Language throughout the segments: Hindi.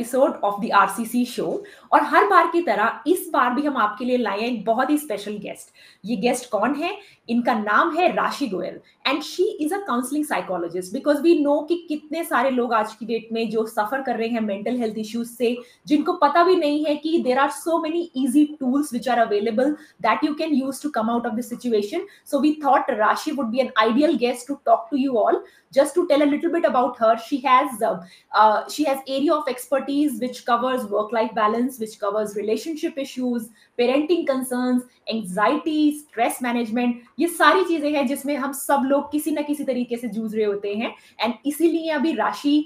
Episode of the RCC show और हर बार की तरह इस बार भी हम आपके लिए लाए एक बहुत ही स्पेशल गेस्ट ये गेस्ट कौन है? इनका नाम है Rashi Goyal. And she is a counselling psychologist because we know कि कितने सारे लोग आज की डेट में जो सफ़र कर रहे हैं मेंटल हेल्थ इश्यूज़ से जिनको पता भी नहीं है कि there are so many easy tools which are available that you can use to come out of the situation so we thought Rashi would be an ideal guest to talk to you all tell a little bit about her she has uh, uh, she has area of expertise which covers work life balance which covers relationship issues parenting concerns anxiety stress management ये सारी चीज़ें हैं जिसमें हम सब लोग किसी ना किसी तरीके से जूझ रहे होते हैं एंड इसीलिए अभी Rashi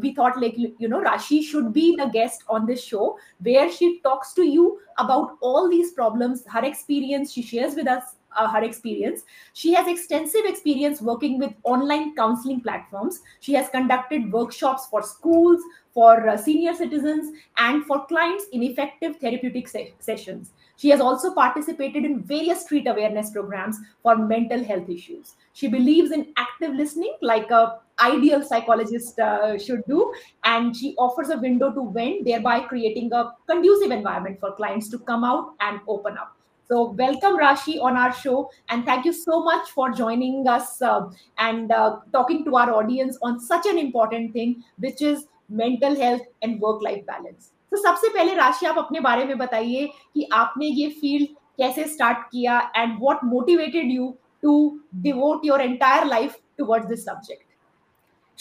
we thought like you know Rashi should be the guest on this show where she talks to you about all these problems her experience she shares with us uh, her experience. She has extensive experience working with online counseling platforms. She has conducted workshops for schools, for uh, senior citizens, and for clients in effective therapeutic se- sessions. She has also participated in various street awareness programs for mental health issues. She believes in active listening, like a ideal psychologist uh, should do, and she offers a window to vent, thereby creating a conducive environment for clients to come out and open up. So, welcome Rashi on our show, and thank you so much for joining us uh, and uh, talking to our audience on such an important thing, which is mental health and work-life balance. तो सबसे पहले राशि आप अपने बारे में बताइए कि आपने ये फील्ड कैसे स्टार्ट किया and what motivated you to devote your entire life towards this subject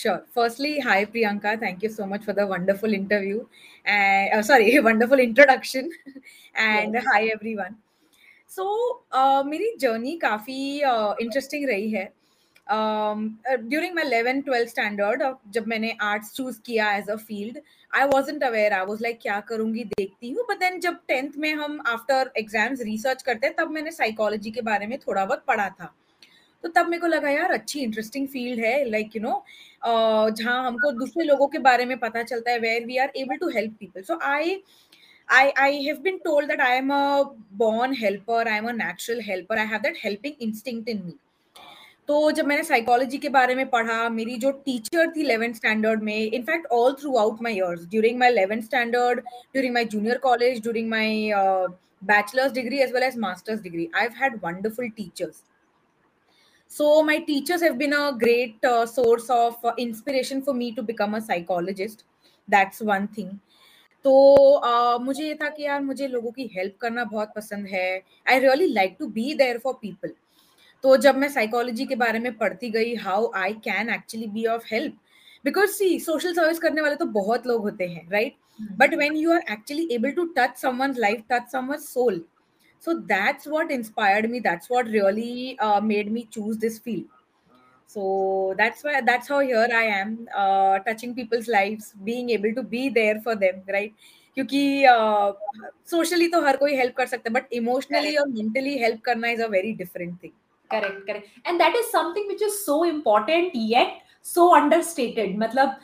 Sure. Firstly, hi Priyanka. Thank you so much for the wonderful interview. And uh, sorry, wonderful introduction. and yes. hi everyone. So so, uh, मेरी जर्नी काफ़ी इंटरेस्टिंग uh, रही है. During my eleven twelfth standard जब मैंने आर्ट्स चूज़ किया as a field I wasn't aware I was like क्या करूँगी देखती हूँ. बट देन जब टेंथ में हम आफ्टर एग्ज़ाम्स रिसर्च करते हैं तब मैंने साइकोलॉजी के बारे में थोड़ा बहुत पढ़ा था. तो तब मेरे को लगा यार अच्छी इंटरेस्टिंग फ़ील्ड है. लाइक यू नो जहाँ हमको दूसरे लोगों के बारे में पता चलता है where we are able to help people so I I, I have been told that I am a born helper, I am a natural helper, I have that helping instinct in me. तो जब मैंने साइकोलॉजी के बारे में पढ़ा मेरी जो टीचर थी इलेवेंथ स्टैंडर्ड में in fact all throughout my years during my eleventh standard during my junior college during my bachelor's degree as well as master's degree i've had wonderful teachers so my teachers have been a great uh, source of uh, inspiration for me to become a psychologist that's one thing तो uh, मुझे ये था कि यार मुझे लोगों की हेल्प करना बहुत पसंद है। I really like to be there for people तो जब मैं साइकोलॉजी के बारे में पढ़ती गई how I can actually be of help because see social service करने वाले तो बहुत लोग होते हैं right but when you are actually able to touch someone life touch someone soul so that's what inspired me that's what really made me choose this this field. So that's why that's how here i am uh, touching people's lives being able to be there for them right? क्योंकि सोशली uh, तो हर कोई हेल्प कर सकता है बट इमोशनली और मेंटली हेल्प करना is a very different thing correct correct and that is something which is so important yet so understated मतलब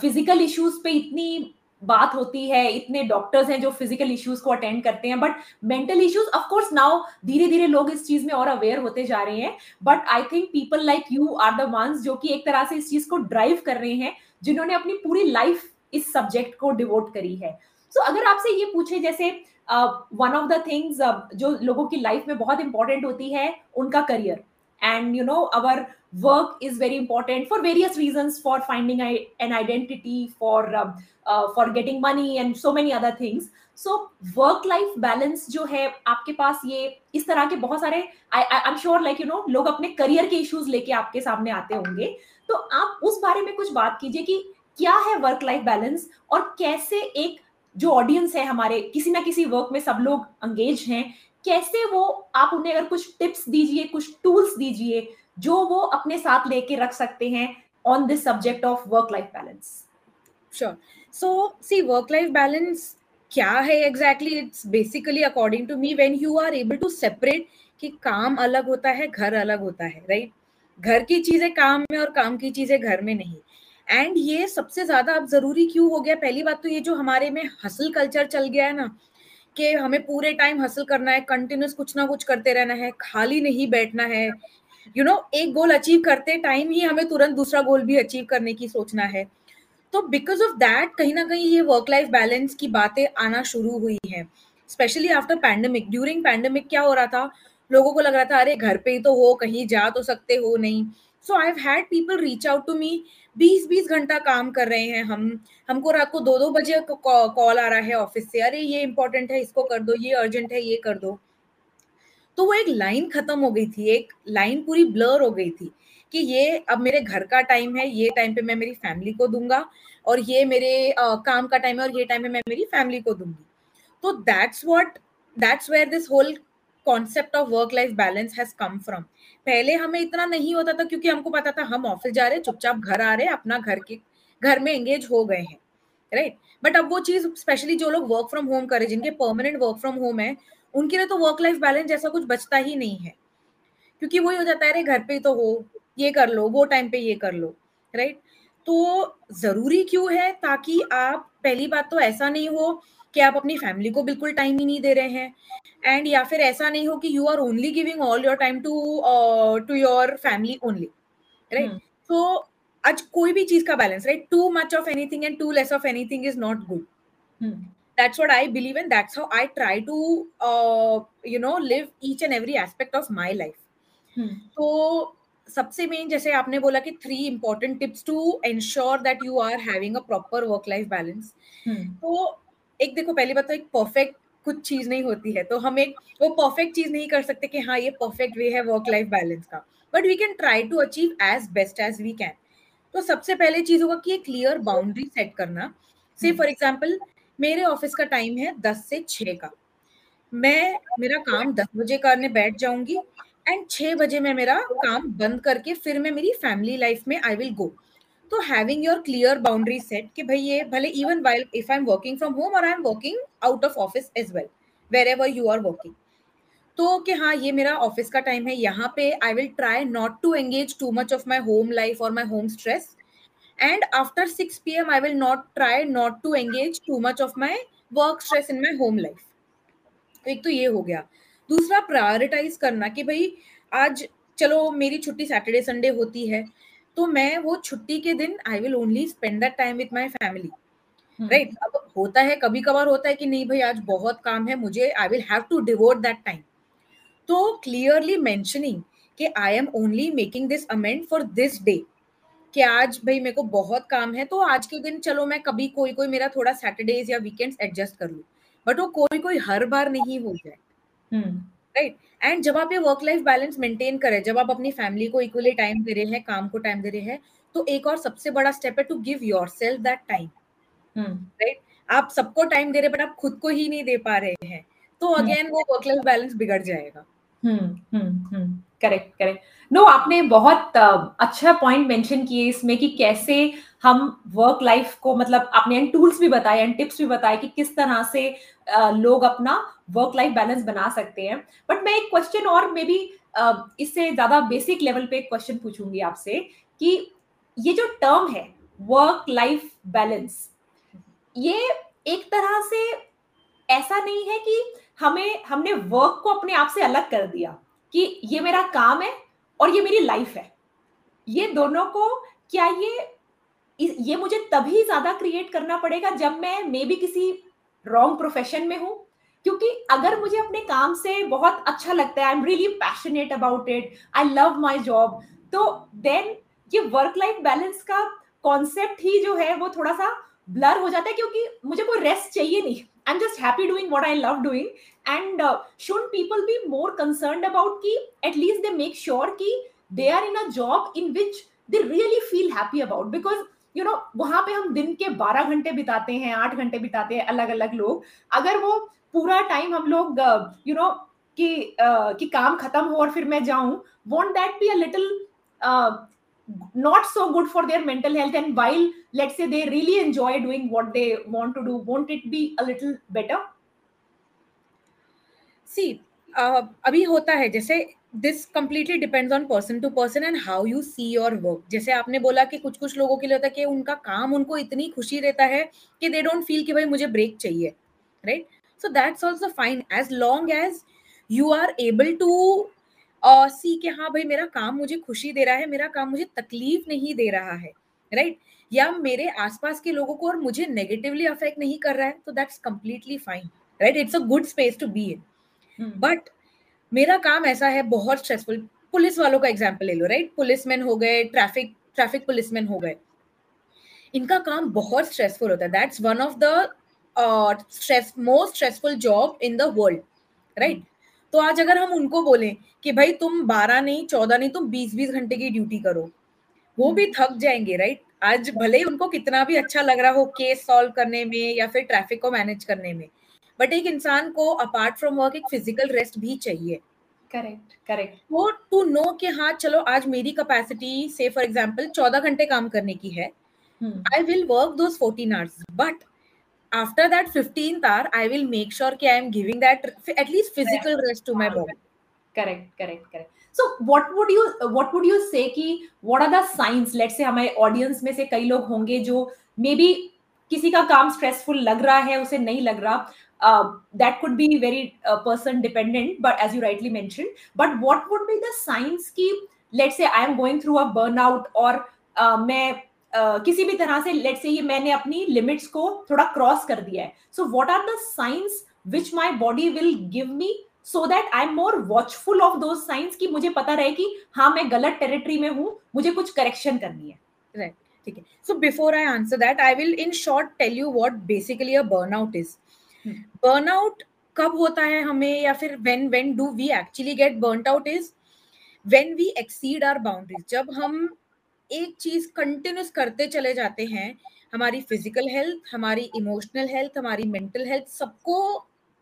फ़िज़िकल uh, इश्यूज़ पे इतनी बात होती है इतने डॉक्टर्स हैं जो फ़िज़िकल इश्यूज़ को अटेंड करते हैं but mental issues of course now धीरे धीरे लोग इस चीज़ में और अवेयर होते जा रहे हैं but I think people like you are the ones जो कि एक तरह से इस चीज़ को ड्राइव कर रहे हैं जिन्होंने अपनी पूरी लाइफ इस सब्जेक्ट को डिवोट करी है। सो so, अगर आपसे ये पूछे जैसे वन ऑफ़ द थिंग्स जो लोगों की लाइफ में बहुत इंपॉर्टेंट होती है उनका career and you know our work is very important for various reasons for finding an identity for um, uh, for getting money and so many other things so work life balance जो है आपके पास ये इस तरह के बहुत सारे I I am sure like you know लोग अपने करियर के इश्यूज़ लेके आपके सामने आते होंगे तो आप उस बारे में कुछ बात कीजिए कि क्या है वर्क लाइफ बैलेंस और कैसे एक जो ऑडियंस है हमारे किसी ना किसी वर्क में सब लोग अंगेज हैं कैसे वो, आप उन्हें अगर कुछ टिप्स दीजिए, कुछ टूल्स दीजिए, जो वो अपने साथ लेके रख सकते हैं on this subject of work life balance sure so see work life balance क्या है exactly it's basically according to me when you are able to separate कि काम अलग होता है, घर अलग होता है राइट right? घर की चीज़ें काम में और काम की चीज़ें घर में नहीं। एंड ये सबसे ज़्यादा अब ज़रूरी क्यों हो गया? पहली बात तो ये जो हमारे में हसल कल्चर चल गया है ना कि हमें पूरे टाइम हासिल करना है कंटिन्यूस कुछ ना कुछ करते रहना है खाली नहीं बैठना है। यू you नो know, एक गोल अचीव करते टाइम ही हमें तुरंत दूसरा गोल भी अचीव करने की सोचना है। तो बिकॉज़ ऑफ़ दैट कहीं ना कहीं ये वर्क लाइफ बैलेंस की बातें आना शुरू हुई है। Specially after pandemic during pandemic क्या हो रहा था? लोगों को लग रहा था अरे घर पे ही तो हो कहीं जा तो सकते हो नहीं। So I had people reach out to me बीस बीस घंटा काम कर रहे हैं हम हमको रात को दो दो बजे कॉल आ रहा है ऑफ़िस से अरे ये इंपॉर्टेंट है इसको कर दो ये अर्जेंट है ये कर दो। तो वो एक लाइन खत्म हो गई थी एक लाइन पूरी ब्लर हो गई थी कि ये अब मेरे घर का टाइम है ये टाइम पे मैं मेरी फैमिली को दूँगा और ये मेरे uh, काम का टाइम है और ये टाइम पे मैं मेरी फैमिली को दूँगी। तो that's what that's where this whole concept of work life balance has come from पहले हमें इतना नहीं होता था क्योंकि हमको पता था हम ऑफ़िस जा रहे हैं, चुपचाप घर आ रहे हैं, अपना घर के, घर में एंगेज हो गए हैं राइट बट अब वो चीज़ स्पेशली जो लोग वर्क फ्रॉम होम करे जिनके परमानेंट वर्क फ्रॉम होम है, उनके लिए तो वर्क लाइफ बैलेंस जैसा कुछ बचता ही नहीं है। क्योंकि वही हो जाता है, अरे, घर पे तो हो, ये कर लो, वो टाइम पे ये कर लो राइट तो ज़रूरी क्यों है ताकि आप, पहली बात तो ऐसा नहीं हो कि आप अपनी फैमिली को बिल्कुल टाइम ही नहीं दे रहे हैं। एंड या फिर ऐसा नहीं हो कि you are only giving all your time to to your family only right तो आज कोई भी चीज़ का balance right too much of anything and too less of anything is not good that's what i believe and that's how i try to uh, you know live each and every aspect of my life. Hmm. तो सबसे मेन जैसे आपने बोला कि three important tips to ensure that you are having a proper work life balance तो एक देखो पहली बात तो एक परफेक्ट कुछ चीज़ नहीं होती है तो हम एक वो परफेक्ट चीज़ नहीं कर सकते कि हाँ ये परफेक्ट वे है वर्क लाइफ बैलेंस का। But we can try to achieve as best as we can तो सबसे पहले चीज़ होगा कि एक क्लियर बाउंड्री सेट करना। से फॉर एग्ज़ाम्पल मेरे ऑफ़िस का टाइम है दस से छः का। मैं मेरा काम दस बजे करने बैठ जाऊँगी एंड छः बजे मैं मेरा काम बंद करके फिर मैं मेरी फैमिली लाइफ में आई विल गो तो having your clear boundary set कि भाई ये भले even while if I am working from home और I am working out of office as well wherever you are working तो कि हाँ ये मेरा ऑफ़िस का टाइम है, यहाँ पे I will try not to engage too much of my home life और my home stress and after six P M I will not try not to engage too much of my work stress in my home life एक तो ये हो गया। दूसरा प्रायोरिटाइज करना कि भाई आज चलो मेरी छुट्टी सैटरडे संडे होती है। तो मैं वो छुट्टी के दिन I will only spend that time with my family right अब होता है कभी कभार होता है कि नहीं भाई आज बहुत काम है मुझे I will have to devote that time तो क्लियरली मैंशनिंग कि I am only making this amend for this day कि आज भाई मेरे को बहुत काम है तो आज के दिन चलो मैं कभी कोई कोई मेरा थोड़ा सैटरडेज या वीकेंड्स एडजस्ट कर लू। बट वो कोई कोई हर बार नहीं हो जाए। राइट. एंड जब आप ये वर्क लाइफ बैलेंस मेंटेन करें जब आप अपनी फैमिली को इक्वली टाइम दे रहे हैं काम को टाइम दे रहे हैं तो एक और सबसे बड़ा स्टेप है to give your self that time right आप सबको टाइम दे रहे बट आप खुद को ही नहीं दे पा रहे हैं तो अगेन hmm. वो वर्क लाइफ बैलेंस बिगड़ जाएगा। करेक्ट करेक्ट नो आपने बहुत अच्छा पॉइंट मेंशन किए इसमें कि कैसे हम वर्क लाइफ को मतलब आपने एंड टूल्स भी बताए एंड टिप्स भी बताए कि किस तरह से लोग अपना वर्क लाइफ बैलेंस बना सकते हैं। बट मैं एक क्वेश्चन और मे बी इससे ज़्यादा बेसिक लेवल पे एक क्वेश्चन पूछूँगी आपसे कि ये जो टर्म है वर्क लाइफ बैलेंस ये एक तरह से ऐसा नहीं है कि हमें, हमने वर्क को अपने आप से अलग कर दिया कि ये मेरा काम है और ये मेरी लाइफ है। ये दोनों को क्या ये ये मुझे तभी ज़्यादा क्रिएट करना पड़ेगा जब मैं मे बी किसी रॉन्ग प्रोफेशन में हूँ। क्योंकि अगर मुझे अपने काम से बहुत अच्छा लगता है I am really passionate about it I love my job तो देन ये वर्क लाइफ बैलेंस का कॉन्सेप्ट ही जो है वो थोड़ा सा ब्लर हो जाता है क्योंकि मुझे कोई रेस्ट चाहिए नहीं। I am just happy doing what I love doing and should people be more concern about की at least they make sure की they are in a job in which they really feel happy about because you know वहाँ पे हम दिन के बारह घंटे बिताते हैं, आठ घंटे बिताते हैं अलग अलग लोग। अगर वो पूरा टाइम हम लोग यू नो कि कि काम खत्म हो और फिर मैं जाऊँ won't that be a little not so good for their mental health and while let say they really enjoy doing what they want to do won't it be a little better see अभी होता है, जैसे this completely depends on person to person and how you see your work जैसे आपने बोला कि कुछ कुछ लोगों के लिए होता है कि उनका काम उनको इतनी खुशी देता है कि दे डोंट फील कि भाई मुझे ब्रेक चाहिए right so that's also fine as long as you are able to see कि हाँ भाई मेरा काम मुझे खुशी दे रहा है मेरा काम मुझे तकलीफ़ नहीं दे रहा है राइट right? या मेरे आसपास के लोगों को और मुझे नेगेटिवली अफेक्ट नहीं कर रहा है तो that's completely fine right it's a good space to be in but मेरा काम ऐसा है, बहुत स्ट्रेसफुल पुलिस वालों का एग्ज़ाम्पल ले लो राइट पुलिसमैन हो गए ट्रैफ़िक ट्रैफ़िक पुलिसमैन हो गए। इनका काम बहुत स्ट्रेसफुल होता है। That's one of the stress most stressful job in the world right तो आज अगर हम उनको बोलें कि भाई तुम बारह नहीं, चौदह नहीं, तुम बीस बीस घंटे की ड्यूटी करो, वो भी थक जाएँगे राइट आज भले ही उनको कितना भी अच्छा लग रहा हो केस सॉल्व करने में या फिर ट्रैफ़िक को मैनेज करने में बट एक इंसान को अपार्ट फ्रॉम वर्क एक फ़िज़िकल रेस्ट भी चाहिए। करेक्ट करेक्ट टू नो के हाँ चलो आज मेरी कैपेसिटी से फॉर एग्ज़ाम्पल चौदह घंटे काम करने की है। I will work though but after that fifteen hour I will make sure कि I am giving that at least physical rest to my body correct correct correct so what would you what would you say कि what are the signs let say हमारे ऑडियंस में से कई लोग होंगे जो मे बी किसी का काम स्ट्रेसफुल लग रहा है उसे नहीं लग रहा। Uh, that could be very uh, person dependent but as you rightly mentioned but what would be the signs ki let's say i am going through a burnout or uh, मैं किसी भी तरह से लेट से ये मैंने अपनी लिमिट्स को थोड़ा क्रॉस कर दिया है। So what are the signs which my body will give me so that I am more watchful of those signs कि मुझे पता रहे कि हाँ मैं गलत टेरिटरी में हूँ मुझे कुछ करेक्शन करनी है। राइट ठीक है। So before I answer that I will in short tell you what basically a burnout is burnout कब होता है हमें या फिर when when do we actually get burned out is when we exceed our boundaries जब हम एक चीज़ कंटिन्यूस करते चले जाते हैं हमारी फ़िज़िकल हेल्थ हमारी इमोशनल हेल्थ हमारी मेंटल हेल्थ सबको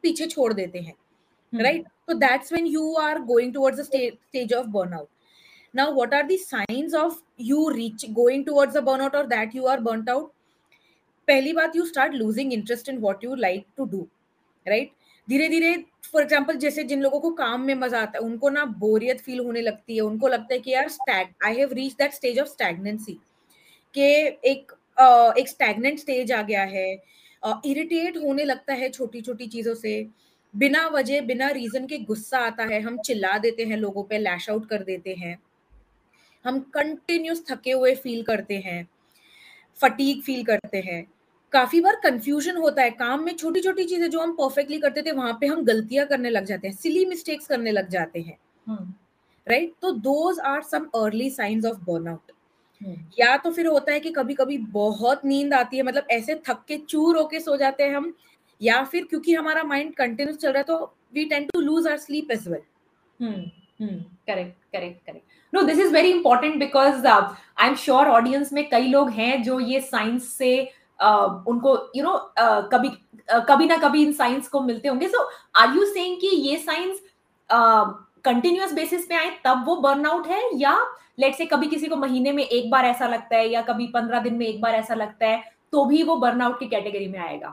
पीछे छोड़ देते हैं राइट तो that's when you are going towards the stage of burnout now what are the signs of you reach going towards the burnout और that you are burned out पहली बात you start losing interest in what you like to do right धीरे धीरे फॉर एग्ज़ाम्पल जैसे जिन लोगों को काम में मज़ा आता है उनको ना बोरियत फील होने लगती है उनको लगता है कि यार stag I have reach that stage of stagnancy के एक uh, एक स्टैगनेंट स्टेज आ गया है इरिटेट uh, होने लगता है छोटी छोटी चीज़ों से बिना वजह बिना रीजन के गुस्सा आता है हम चिल्ला देते हैं लोगों पे लैश आउट कर देते हैं हम कंटिन्यूस थके हुए फील करते हैं फटीक फील करते हैं काफ़ी बार कंफ्यूजन होता है काम में छोटी छोटी चीज़ें जो हम परफेक्टली करते थे वहाँ पे हम गलतियाँ करने लग जाते हैं सिली मिस्टेक्स करने लग जाते हैं। Right right? तो those are some early signs of burnout या तो फिर होता है कि कभी कभी बहुत नींद आती है मतलब ऐसे थक के चूर होके सो जाते हैं हम या फिर क्योंकि हमारा माइंड कंटिन्यूस चल रहा है तो we tend to lose our sleep as well correct correct correct no this is very important because I am sure audience में कई लोग हैं जो ये साइंस से उनको यू नो कभी कभी ना कभी इन साइंस को मिलते होंगे। सो आर यू सेइंग कि ये साइंस कंटिन्यूस बेसिस पे आए, तब वो बर्नआउट है? या लेट से कभी किसी को महीने में एक बार ऐसा लगता है, या कभी पंद्रह दिन में एक बार ऐसा लगता है तो भी वो बर्नआउट की कैटेगरी में आएगा।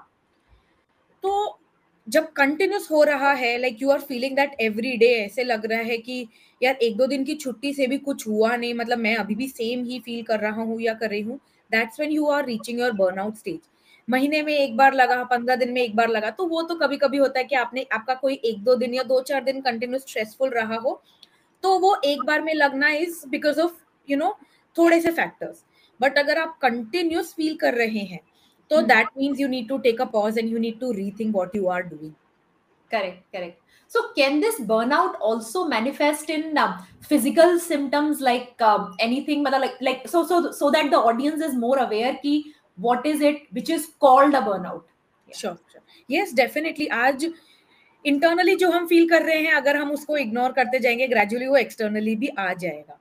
तो जब कंटिन्यूस हो रहा है like you are feeling that every day ऐसे लग रहा है कि, यार, एक दो दिन की छुट्टी से भी कुछ हुआ नहीं मतलब मैं अभी भी सेम ही फील कर रहा हूँ या कर रही हूँ that's when you are reaching your burnout stage महीने में एक बार लगा पंद्रह दिन में एक बार लगा तो वो तो कभी कभी होता है कि आपने आपका कोई एक दो दिन या दो चार दिन कंटिन्यू स्ट्रेसफुल रहा हो तो वो एक बार में लगना is because of you know थोड़े से फैक्टर्स बट अगर आप कंटिन्यूस फील कर रहे हैं तो that means you need to take a pause and you need to rethink what you are doing correct correct So, can this burnout also manifest in uh, physical symptoms like uh, anything, like like so so so that the audience is more aware ki what is it which is called a burnout? Yeah. Sure, sure. Yes, definitely. आज इंटरनली जो हम फील कर रहे हैं अगर हम उसको इग्नोर करते जाएँगे ग्रेजुअली वो एक्सटर्नली भी आ जाएगा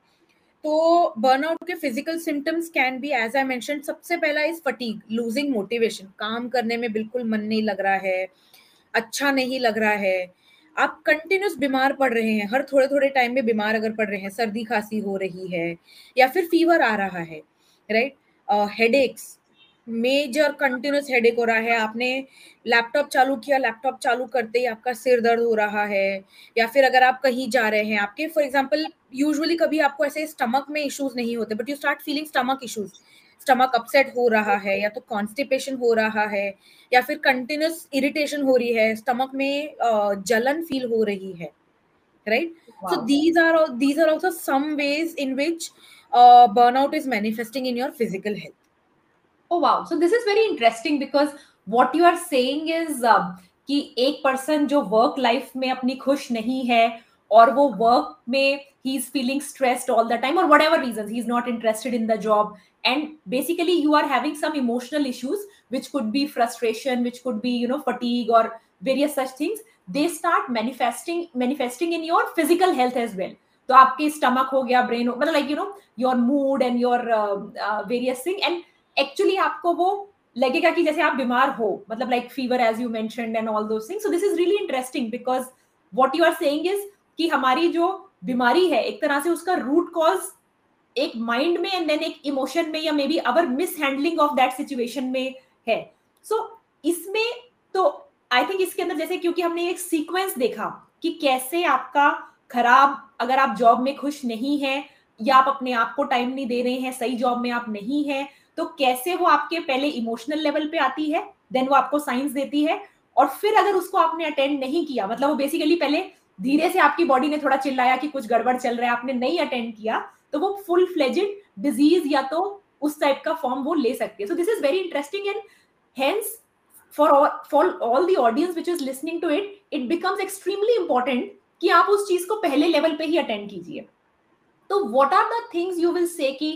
तो बर्नआउट के physical symptoms can be as I mention सबसे पहला इज़ फटीग लूजिंग मोटिवेशन काम करने में बिल्कुल मन नहीं लग रहा है अच्छा नहीं लग रहा है आप कंटिन्यूस बीमार पड़ रहे हैं, हर थोड़े थोड़े टाइम में बीमार अगर पड़ रहे हैं, सर्दी खांसी हो रही है, या फिर फीवर आ रहा है right headaches major continuous headache हो रहा है, आपने लैपटॉप चालू किया लैपटॉप चालू करते ही आपका सिर दर्द हो रहा है, या फिर अगर आप कहीं जा रहे हैं, आपके फॉर एग्ज़ाम्पल यूजुअली कभी आपको ऐसे स्टमक में इश्यूज़ नहीं होते but you start feeling stomach issues stomach upset हो रहा है या तो कॉन्स्टिपेशन हो रहा है या फिर कंटिन्यूस इरिटेशन हो रही है स्टमक में जलन फील हो रही है right so these are these are also some ways in which burnout is manifesting in your physical health oh wow so this is very interesting because what you are saying is कि एक पर्सन जो वर्क लाइफ में अपनी खुश नहीं है और वो वर्क में ही is feeling stressed all the time और whatever reason he is not interested in the job and basically you are having some emotional issues which could be frustration which could be you know fatigue और various such things they start manifesting manifesting in your physical health as well तो आपके स्टमक हो गया ब्रेन हो मतलब like you know your mood and your various thing and actually आपको वो लगेगा कि जैसे आप बीमार हो मतलब like fever as you mention and all those things so this is really interesting because what you are saying is कि हमारी जो बीमारी है एक तरह से उसका रूट कॉज एक माइंड में एंड देन एक इमोशन में या maybe our mishandling of that situation में है। सो so, इसमें तो आई थिंक इसके अंदर जैसे क्योंकि हमने एक सीक्वेंस देखा कि कैसे आपका खराब अगर आप जॉब में खुश नहीं है या आप अपने आप को टाइम नहीं दे रहे हैं सही जॉब में आप नहीं है तो कैसे वो आपके पहले इमोशनल लेवल पे आती है देन वो आपको साइंस देती है और फिर अगर उसको आपने अटेंड नहीं किया मतलब वो बेसिकली पहले धीरे से आपकी बॉडी ने थोड़ा चिल्लाया कि कुछ गड़बड़ चल रहा है, आपने नहीं अटेंड किया तो वो फुल फ्लेजेड डिज़ीज़ या तो उस टाइप का फॉर्म वो ले सकती है। So this is very interesting and hence for for all the audience which is listening to it it becomes extremely important कि आप उस चीज़ को पहले लेवल पे ही अटेंड कीजिए। तो what are the things you will say कि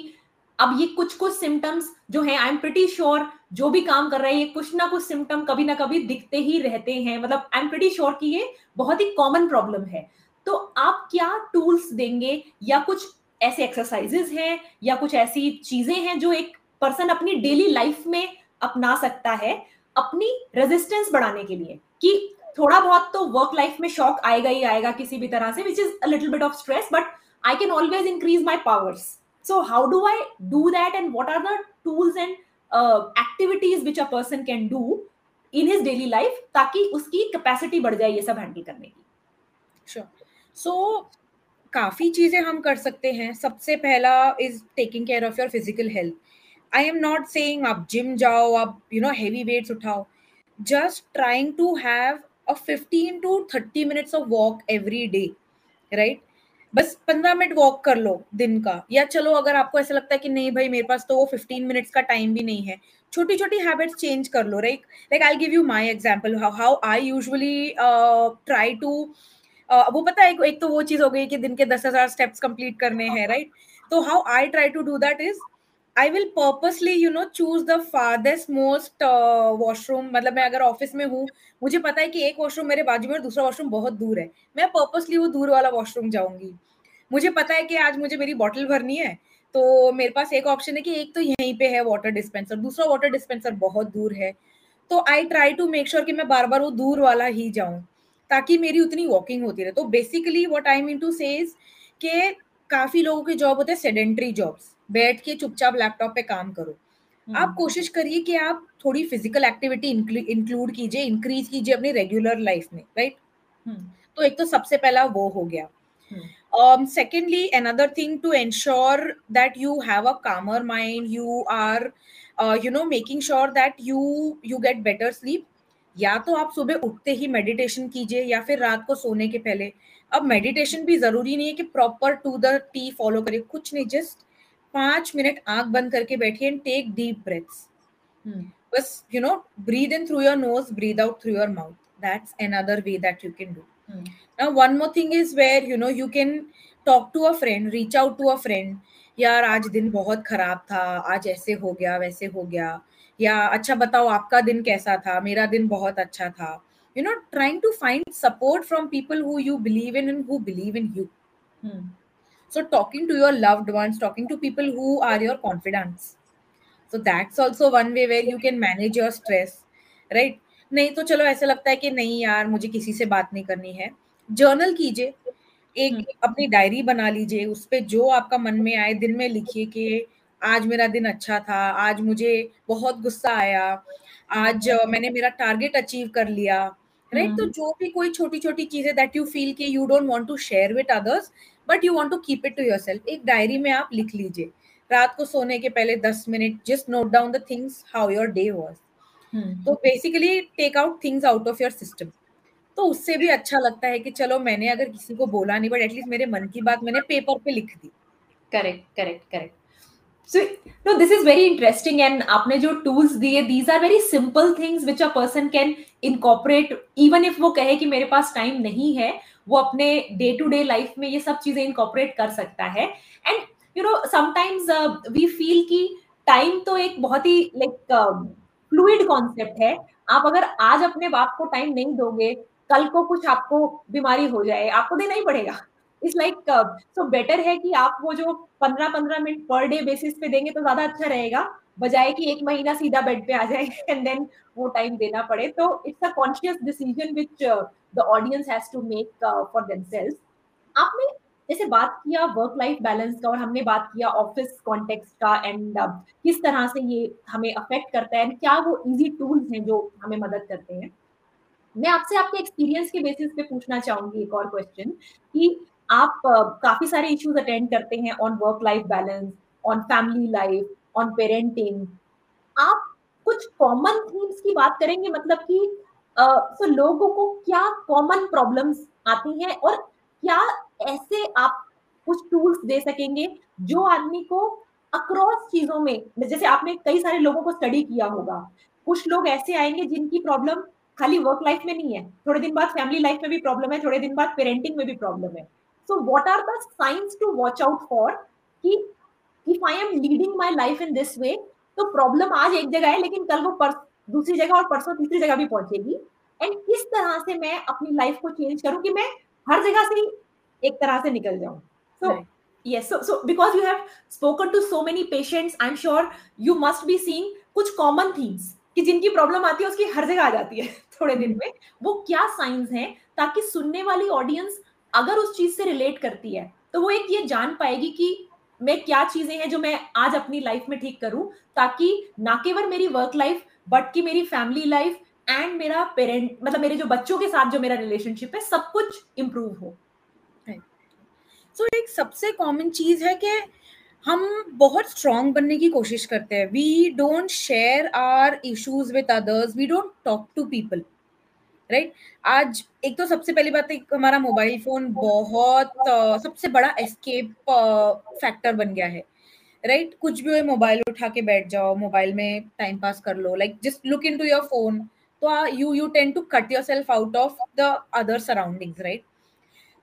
अब ये कुछ कुछ सिम्टम्स जो है आई एम प्रिटी श्योर जो भी काम कर रहे हैं कुछ ना कुछ सिम्टम कभी ना कभी दिखते ही रहते हैं। मतलब आई एम प्रिटी श्योर कि ये बहुत ही कॉमन प्रॉब्लम है। तो आप क्या टूल्स देंगे या कुछ ऐसे एक्सरसाइजेस हैं या कुछ ऐसी चीज़ें हैं जो एक पर्सन अपनी डेली लाइफ में अपना सकता है अपनी रेजिस्टेंस बढ़ाने के लिए? कि थोड़ा बहुत तो वर्क लाइफ में शॉक आएगा ही आएगा किसी भी तरह से which is a little bit of stress but I can always increase my powers so how do I do that and what are the tools and activities which a person can do in his daily life ताकि उसकी कैपेसिटी बढ़ जाए ये सब हैंडल करने की? Sure. so, काफ़ी चीज़ें हम कर सकते हैं। सबसे पहला is taking care of your physical health I am not saying आप जिम जाओ, आप यू नो हैवी वेट्स उठाओ। Just trying to have a fifteen to thirty minutes of walk every day right बस पंद्रह मिनट वॉक कर लो दिन का। या चलो अगर आपको ऐसा लगता है कि नहीं भाई मेरे पास तो वो फिफ्टीन मिनट्स का टाइम भी नहीं है छोटी छोटी हैबिट्स चेंज कर लो right like I give you my example how I usually try to वो पता है एक तो वो चीज़ हो गई कि दिन के दस हज़ार स्टेप्स कंप्लीट करने हैं राइट तो how I try to do that is I will purposely you know choose the farthest most washroom मतलब मैं अगर ऑफ़िस में हूँ, मुझे पता है कि एक वॉशरूम मेरे बाजू में और दूसरा वॉशरूम बहुत दूर है। मैं पर्पसली वो दूर वाला वॉशरूम जाऊँगी। मुझे पता है कि आज मुझे मेरी बॉटल भरनी है तो मेरे पास एक ऑप्शन है कि एक तो यहीं पे है वाटर डिस्पेंसर दूसरा वाटर डिस्पेंसर बहुत दूर है। तो I try to make sure कि मैं बार बार वो दूर वाला ही जाऊँ, ताकि मेरी उतनी वॉकिंग होती रहे। तो basically what I mean to says के काफ़ी लोगों के जॉब होते हैं सेडेंट्री जॉब्स बैठ के चुपचाप लैपटॉप पे काम करो। हम्म। आप कोशिश करिए कि आप थोड़ी फ़िज़िकल एक्टिविटी इंक्लूड कीजिए इंक्रीज कीजिए अपनी रेगुलर लाइफ में राइट हम्म। तो एक तो सबसे पहला वो हो गया। Secondly another thing to ensure that you have a calmer mind you are you know making sure that you you get better sleep या तो आप सुबह उठते ही मेडिटेशन कीजिए या फिर रात को सोने के पहले। अब मेडिटेशन भी ज़रूरी नहीं है कि proper to the T follow करिए कुछ नहीं जस्ट पाँच मिनट आँख बंद करके बैठिए एंड टेक डीप ब्रेथ्स बस you know breathe in through your nose breathe out through your mouth that's another way that you can do now one more thing is where you know you can talk to a friend reach out to a friend यार आज दिन बहुत खराब था आज ऐसे हो गया वैसे हो गया या अच्छा बताओ आपका दिन कैसा था मेरा दिन बहुत अच्छा था you know trying to find support from people who you believe in and who believe in you so talking to your loved ones talking to people who are your confidants so that's also one way where you can manage your stress right नहीं तो चलो ऐसा लगता है कि नहीं यार मुझे किसी से बात नहीं करनी है जर्नल कीजिए एक hmm. अपनी डायरी बना लीजिए उस पर जो आपका मन में आए दिन में लिखिए कि आज मेरा दिन अच्छा था आज मुझे बहुत गुस्सा आया आज मैंने मेरा टारगेट अचीव कर लिया राइट right? तो हम्म। जो भी कोई छोटी छोटी चीज़ें दैट यू फील कि you don't want to share with others but you want to keep it to yourself एक डायरी में आप लिख लीजिए। रात को सोने के पहले दस minute just note down the things how your day was तो basically take out things out of your system तो उससे भी अच्छा लगता है कि चलो मैंने अगर किसी को बोला नहीं बट एटलीस्ट मेरे मन की बात मैंने पेपर पे लिख दी। Correct correct correct so no this is very interesting and आपने जो tools दिए these are very simple things which a person can incorporate even if वो कहे कि मेरे पास time नहीं है वो अपने डे टू डे लाइफ में ये सब चीज़ें इनकॉपरेट कर सकता है। And you know sometimes we feel कि टाइम तो एक बहुत ही लाइक फ्लूड कॉन्सेप्ट है। आप अगर आज अपने बाप को टाइम नहीं दोगे, कल को कुछ आपको बीमारी हो जाए, आपको देना ही पड़ेगा। इट्स लाइक सो बेटर है कि आप वो जो पंद्रह पंद्रह मिनट पर डे बेसिस पे देंगे तो ज़्यादा अच्छा रहेगा। बजाय कि एक महीना सीधा बेड पे आ जाए एंड देन वो टाइम देना पड़े। तो it's a conscious decision which the audience has to make for themselves आपने जैसे बात किया वर्क लाइफ बैलेंस का और हमने बात किया ऑफ़िस कॉन्टेक्स्ट का एंड uh, किस तरह से ये हमें अफेक्ट करता है एंड क्या वो इजी टूल्स हैं जो हमें मदद करते हैं? मैं आपसे आपके एक्सपीरियंस के बेसिस पे पूछना चाहूँगी एक और क्वेश्चन कि आप uh, काफ़ी सारे इश्यूज़ अटेंड करते हैं on work life balance on family life on parenting आप कुछ कॉमन थीम्स की बात करेंगे मतलब कि सो uh, लोगों को क्या कॉमन प्रॉब्लम्स आती हैं और क्या ऐसे आप कुछ टूल्स दे सकेंगे जो आदमी को अक्रॉस चीज़ों में जैसे आपने कई सारे लोगों को स्टडी किया होगा। कुछ लोग ऐसे आएँगे जिनकी प्रॉब्लम खाली वर्क लाइफ में नहीं है। थोड़े दिन बाद फैमिली लाइफ में भी प्रॉब्लम है थोड़े दिन बाद पेरेंटिंग में भी प्रॉब्लम है। So what are the signs to watch out for कि if I am leading my life in this way तो प्रॉब्लम आज एक जगह है लेकिन कल वो पर, दूसरी जगह और परसों तीसरी जगह भी पहुंचेगी। एंड किस तरह से मैं अपनी लाइफ को चेंज करूँ कि मैं हर जगह से एक तरह से निकल जाऊँ। So yes so so because you have spoken to so many patients i'm sure you must be seeing कुछ कॉमन थीम्स कि जिनकी प्रॉब्लम आती है उसकी हर जगह आ जाती है थोड़े दिन में। वो क्या साइंस हैं ताकि सुनने वाली ऑडियंस अगर उस चीज़ से रिलेट करती है तो वो एक ये जान पाएगी कि मैं क्या चीज़ें हैं जो मैं आज अपनी लाइफ में ठीक करूँ ताकि ना केवल मेरी वर्क लाइफ बट कि मेरी फैमिली लाइफ एंड मेरा पेरेंट मतलब मेरे जो बच्चों के साथ जो मेरा रिलेशनशिप है सब कुछ इम्प्रूव हो। सो so, एक सबसे कॉमन चीज़ है कि हम बहुत स्ट्रांग बनने की कोशिश करते हैं। We don't share our issues with others we don't talk to people right आज एक तो सबसे पहली बात एक हमारा मोबाइल फ़ोन बहुत सबसे बड़ा एस्केप फैक्टर बन गया है। Right right? कुछ भी हो मोबाइल उठा के बैठ जाओ मोबाइल में टाइम पास कर लो। Like just look into your phone तो you you tend to cut yourself out of the other surroundings right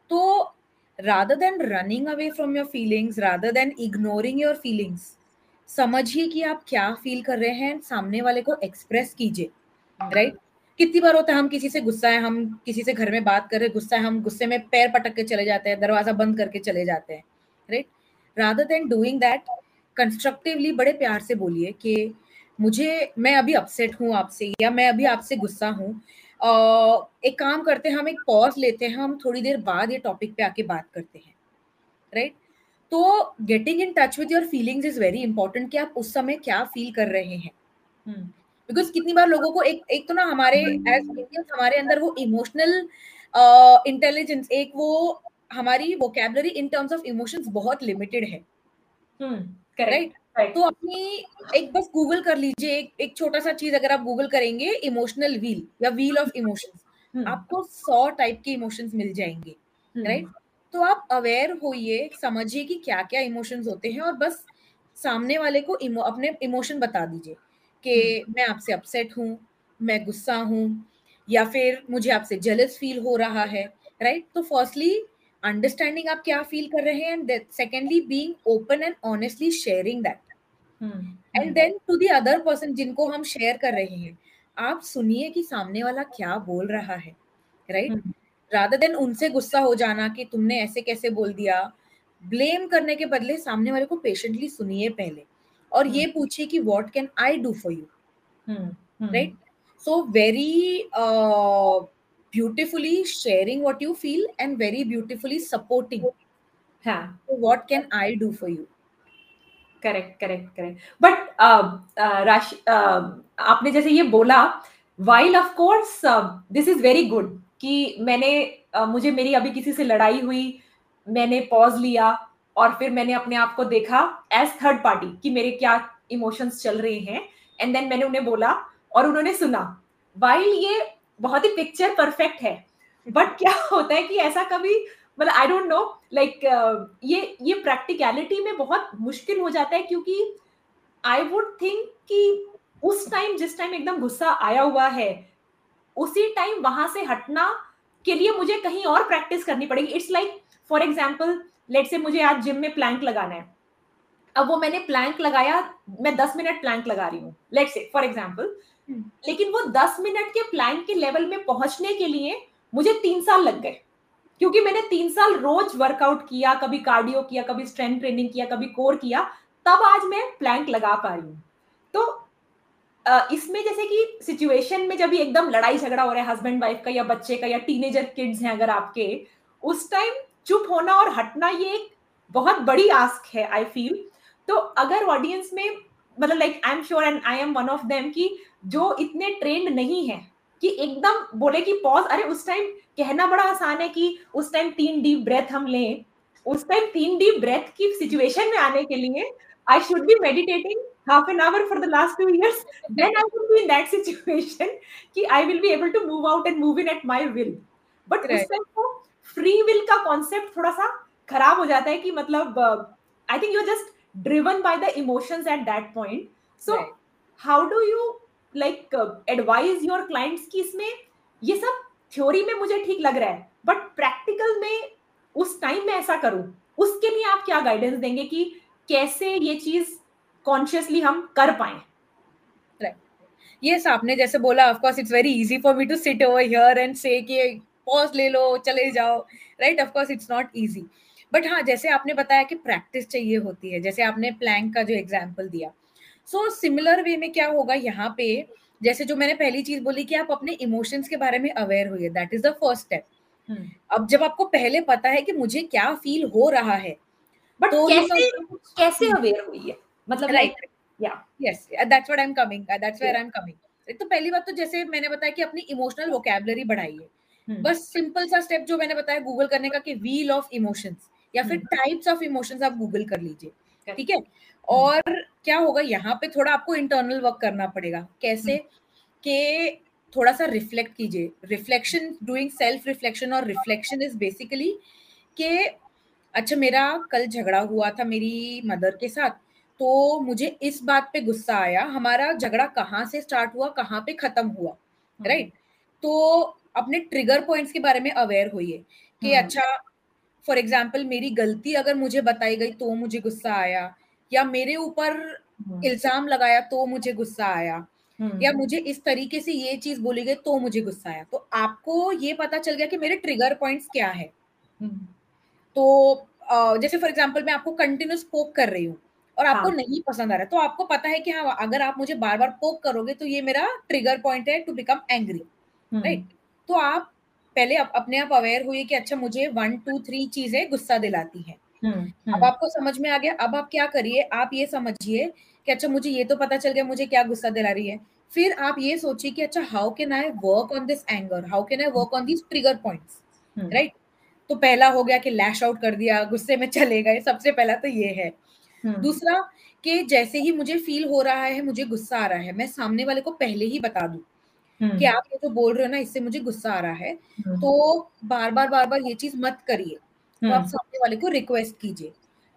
तो rather than running away from your feelings rather than ignoring your feelings समझिए कि आप क्या फील कर रहे हैं, सामने वाले को एक्सप्रेस कीजिए। राइट? कितनी बार होता है, हम किसी से गुस्सा है, हम किसी से घर में बात कर रहे गुस्सा है, हम गुस्से में पैर पटक के चले जाते हैं, दरवाज़ा बंद करके चले जाते हैं right rather than doing that constructively बड़े प्यार से बोलिए कि मुझे, मैं अभी अपसेट हूँ आपसे, या मैं अभी आपसे गुस्सा हूँ एक काम करते हैं, हम एक पॉज लेते हैं, हम थोड़ी देर बाद ये टॉपिक पे आके बात करते हैं राइट तो getting in touch with your feelings is very important कि आप उस समय क्या फील कर रहे हैं। Because hmm. कितनी बार लोगों को एक एक तो ना हमारे एज हमारे अंदर वो इमोशनल इंटेलिजेंस uh, एक वो हमारी vocabulary in terms of emotions बहुत लिमिटेड है। राइट हम्म, तो अपनी एक बस गूगल कर लीजिए एक एक छोटा सा चीज़ अगर आप गूगल करेंगे इमोशनल व्हील या व्हील ऑफ़ इमोशंस आपको सौ टाइप के इमोशंस मिल जाएँगे राइट हम्म। तो आप अवेयर होइए समझिए कि क्या क्या इमोशंस होते हैं और बस सामने वाले को इमो, अपने इमोशन बता दीजिए। कि हम्म। मैं आपसे अपसेट हूँ मैं गुस्सा हूँ या फिर मुझे आपसे जेलस फील हो रहा है राइट तो फर्स्टली अंडरस्टैंडिंग आप क्या फील कर रहे हैं and secondly being open and honestly sharing that and then to the other person जिनको हम शेयर कर रहे हैं आप सुनिए कि सामने वाला क्या बोल रहा है राइट रादर देन उनसे गुस्सा हो जाना कि तुमने ऐसे कैसे बोल दिया ब्लेम करने के बदले सामने वाले को पेशेंटली सुनिए पहले। और ये पूछे पूछिए कि what can I do for you right so very beautifully sharing what you feel and very beautifully supporting what can I do for you correct correct correct but Rashi आपने जैसे ये बोला while of course this is very good कि मैंने uh, मुझे मेरी अभी किसी से लड़ाई हुई मैंने पॉज लिया और फिर मैंने अपने आप को देखा एज थर्ड पार्टी कि मेरे क्या इमोशंस चल रहे हैं। एंड देन मैंने उन्हें बोला और उन्होंने सुना। वाइल ये बहुत ही पिक्चर परफेक्ट है बट क्या होता है कि ऐसा कभी मतलब आई डोंट नो लाइक ये ये प्रैक्टिकलिटी में बहुत मुश्किल हो जाता है क्योंकि आई वुड थिंक कि उस टाइम जिस टाइम एकदम गुस्सा आया हुआ है, उसी टाइम वहाँ से हटना के लिए मुझे कहीं और प्रैक्टिस करनी पड़ेगी। It's like for example let say मुझे आज जिम में प्लैंक लगाना है। अब वो मैंने प्लैंक लगाया मैं दस मिनट प्लैंक लगा रही हूँ। लेट से फॉर एग्ज़ाम्पल लेकिन वो दस मिनट के प्लैंक के लेवल में पहुँचने के लिए मुझे तीन साल लग गए। क्योंकि मैंने तीन साल रोज वर्कआउट किया कभी कार्डियो किया कभी स्ट्रेंथ ट्रेनिंग किया कभी कोर किया तब आज मैं प्लैंक लगा पा रही हूँ। तो इसमें जैसे कि सिचुएशन में जब एकदम लड़ाई झगड़ा हो रहा है हस्बैंड वाइफ का या बच्चे का या टीनेजर किड्स हैं अगर आपके उस टाइम चुप होना और हटना ये एक बहुत बड़ी आस्क है आई फील तो अगर ऑडियंस में मतलब like I am sure and I am one of them कि जो इतने ट्रेंड नहीं है कि एकदम बोले कि पॉज अरे उस टाइम कहना बड़ा आसान है कि उस टाइम तीन डीप ब्रेथ हम लें उस टाइम तीन डीप ब्रेथ की सिचुएशन में आने के लिए I should be meditating half an hour for the last two years then i would be in that situation कि i will be able to move out and move in at my will but right. उस टाइम को फ्री विल का कॉन्सेप्ट थोड़ा सा खराब हो जाता है कि मतलब I think you are just driven by the emotions at that point so how do you like advise your clients की इसमें ये सब थ्योरी में मुझे ठीक लग रहा है बट प्रैक्टिकल में उस टाइम में ऐसा करूँ? उसके लिए आप क्या गाइडेंस देंगे कि कैसे ये चीज़ कॉन्शियसली हम कर पाए? ये यस आपने जैसे बोला of course it's very easy for me to sit over here and say कि पॉज ले लो चले जाओ right of course it's not easy but हाँ जैसे आपने बताया कि प्रैक्टिस चाहिए होती है जैसे आपने प्लैंक का जो एग्ज़ाम्पल दिया। सो सिमिलर वे में क्या होगा यहाँ पे जैसे जो मैंने पहली चीज़ बोली कि आप अपने इमोशंस के बारे में अवेयर हुई that is the first step अब जब आपको पहले पता है कि मुझे क्या फील हो रहा है बट तो कैसे कैसे अवेयर हुई है मतलब राइट या yes that's what I am coming that's where I am coming तो पहली बात तो जैसे मैंने बताया कि अपनी इमोशनल वोकैबुलरी बढ़ाइए. बस सिंपल सा स्टेप जो मैंने बताया गूगल करने का कि व्हील ऑफ़ इमोशंस या फिर टाइप्स ऑफ़ इमोशंस आप गूगल कर लीजिए ठीक है? hmm. और क्या होगा यहाँ पे थोड़ा आपको इंटरनल वर्क करना पड़ेगा। कैसे? Hmm. कि थोड़ा सा रिफ्लेक्ट कीजिए। रिफ्लेक्शन डूइंग सेल्फ रिफ्लेक्शन और रिफ्लेक्शन इज़ बेसिकली कि अच्छा मेरा कल झगड़ा हुआ था मेरी मदर के साथ तो मुझे इस बात पे गुस्सा आया हमारा झगड़ा कहाँ से स्टार्ट हुआ कहाँ पे खत्म हुआ? Right hmm. तो अपने ट्रिगर पॉइंट्स के बारे में अवेयर होइए कि हम्म। अच्छा फॉर एग्ज़ाम्पल मेरी गलती अगर मुझे बताई गई तो मुझे गुस्सा आया या मेरे ऊपर हम्म। इल्ज़ाम लगाया तो मुझे गुस्सा आया या मुझे इस तरीके से ये चीज़ बोली गई तो मुझे गुस्सा आया तो आपको ये पता चल गया कि मेरे ट्रिगर पॉइंट्स क्या है तो जैसे फॉर एग्ज़ाम्पल मैं आपको कंटिन्यूस पोक कर रही हूँ और आपको हाँ. नहीं पसंद आ रहा है तो आपको पता है कि हाँ अगर आप मुझे बार बार पोक करोगे तो ये मेरा ट्रिगर पॉइंट है टू बिकम एंग्री राइट तो आप पहले आप अपने आप अवेयर हुए कि अच्छा मुझे वन टू थ्री चीज़ें गुस्सा दिलाती है। हम्म, अब हम्म। आपको समझ में आ गया अब आप क्या करिए आप ये समझिए कि अच्छा मुझे ये तो पता चल गया मुझे क्या गुस्सा दिला रही है। फिर आप ये सोचिए कि अच्छा how can I work on this anger how can I work on this trigger points right तो पहला हो गया कि लैश आउट कर दिया गुस्से में चले गए सबसे पहला तो ये है। हम्म। दूसरा कि जैसे ही मुझे फील हो रहा है मुझे गुस्सा आ रहा है मैं सामने वाले को पहले ही बता दूँ। कि हम्म। आप ये जो बोल रहे हो ना इससे मुझे गुस्सा आ रहा है। हम्म। तो बार बार बार बार ये चीज़ मत करिए। तो आप सामने वाले को रिक्वेस्ट कीजिए।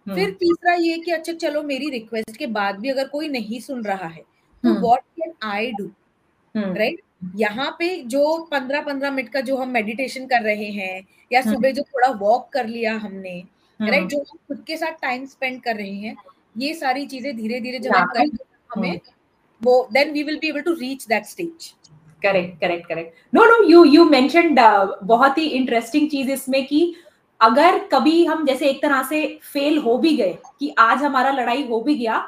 फिर तीसरा ये कि अच्छा चलो मेरी रिक्वेस्ट के बाद भी अगर कोई नहीं सुन रहा है तो what can I do right यहाँ पे जो पंद्रह पंद्रह मिनट का जो हम मेडिटेशन कर रहे हैं या सुबह जो थोड़ा वॉक कर लिया हमने राइट जो हम खुद के साथ टाइम स्पेंड कर रहे हैं ये सारी चीज़ें धीरे धीरे जब हम करेंगे हमें वो then we will be able to reach that stage correct correct correct no no you you mentioned बहुत ही इंटरेस्टिंग चीज़ इसमें कि अगर कभी हम जैसे एक तरह से फेल हो भी गए, कि आज हमारा लड़ाई हो भी गया,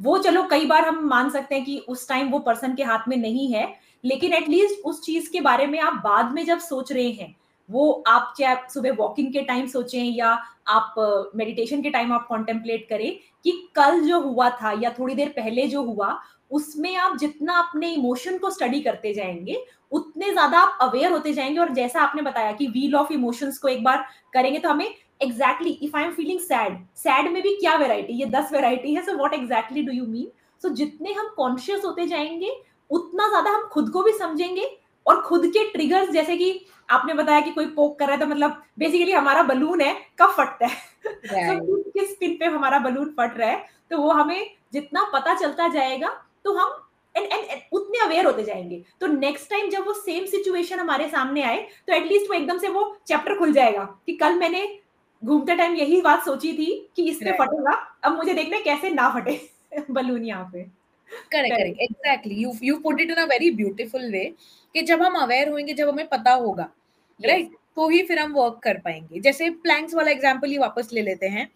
वो चलो कई बार हम मान सकते हैं कि उस टाइम वो पर्सन के हाथ में नहीं है, लेकिन एटलीस्ट उस चीज़ के बारे में आप बाद में जब सोच रहे हैं, वो आप चाहे सुबह वॉकिंग के टाइम सोचें या आप मेडिटेशन के टाइम आप कॉन्टेम्पलेट करें कि कल जो हुआ था या थोड़ी देर पहले जो हुआ उसमें आप जितना अपने इमोशन को स्टडी करते जाएँगे उतने ज़्यादा आप अवेयर होते जाएँगे। और जैसा आपने बताया कि व्हील ऑफ़ इमोशंस को एक बार करेंगे तो हमें exactly if I am feeling sad sad में भी क्या वेराइटी ये दस वेराइटी है so what exactly do you mean so जितने हम कॉन्शियस होते जाएँगे उतना ज़्यादा हम खुद को भी समझेंगे। और खुद के ट्रिगर्स जैसे कि आपने बताया कि कोई पोक कर रहा है तो मतलब बेसिकली हमारा बलून है कब फटता है? Right. so, किस पिन पे हमारा बलून फट रहा है? तो वो हमें जितना पता चलता जाएगा तो हम एंड एंड उतने अवेयर होते जाएँगे। तो नेक्स्ट टाइम जब वो सेम सिचुएशन हमारे सामने आए तो एटलीस्ट वो एकदम से वो चैप्टर खुल जाएगा कि कल मैंने घूमते टाइम यही बात सोची थी कि इस पे फटेगा। अब मुझे देखना कैसे ना फटे बलून यहाँ पे। Correct correct exactly you you put it in a very beautiful way कि जब हम अवेयर होंगे जब हमें पता होगा। Right yes. तो ही फिर हम वर्क कर पाएँगे। जैसे प्लैंक्स वाला एग्जांपल ही वापस ले लेते हैं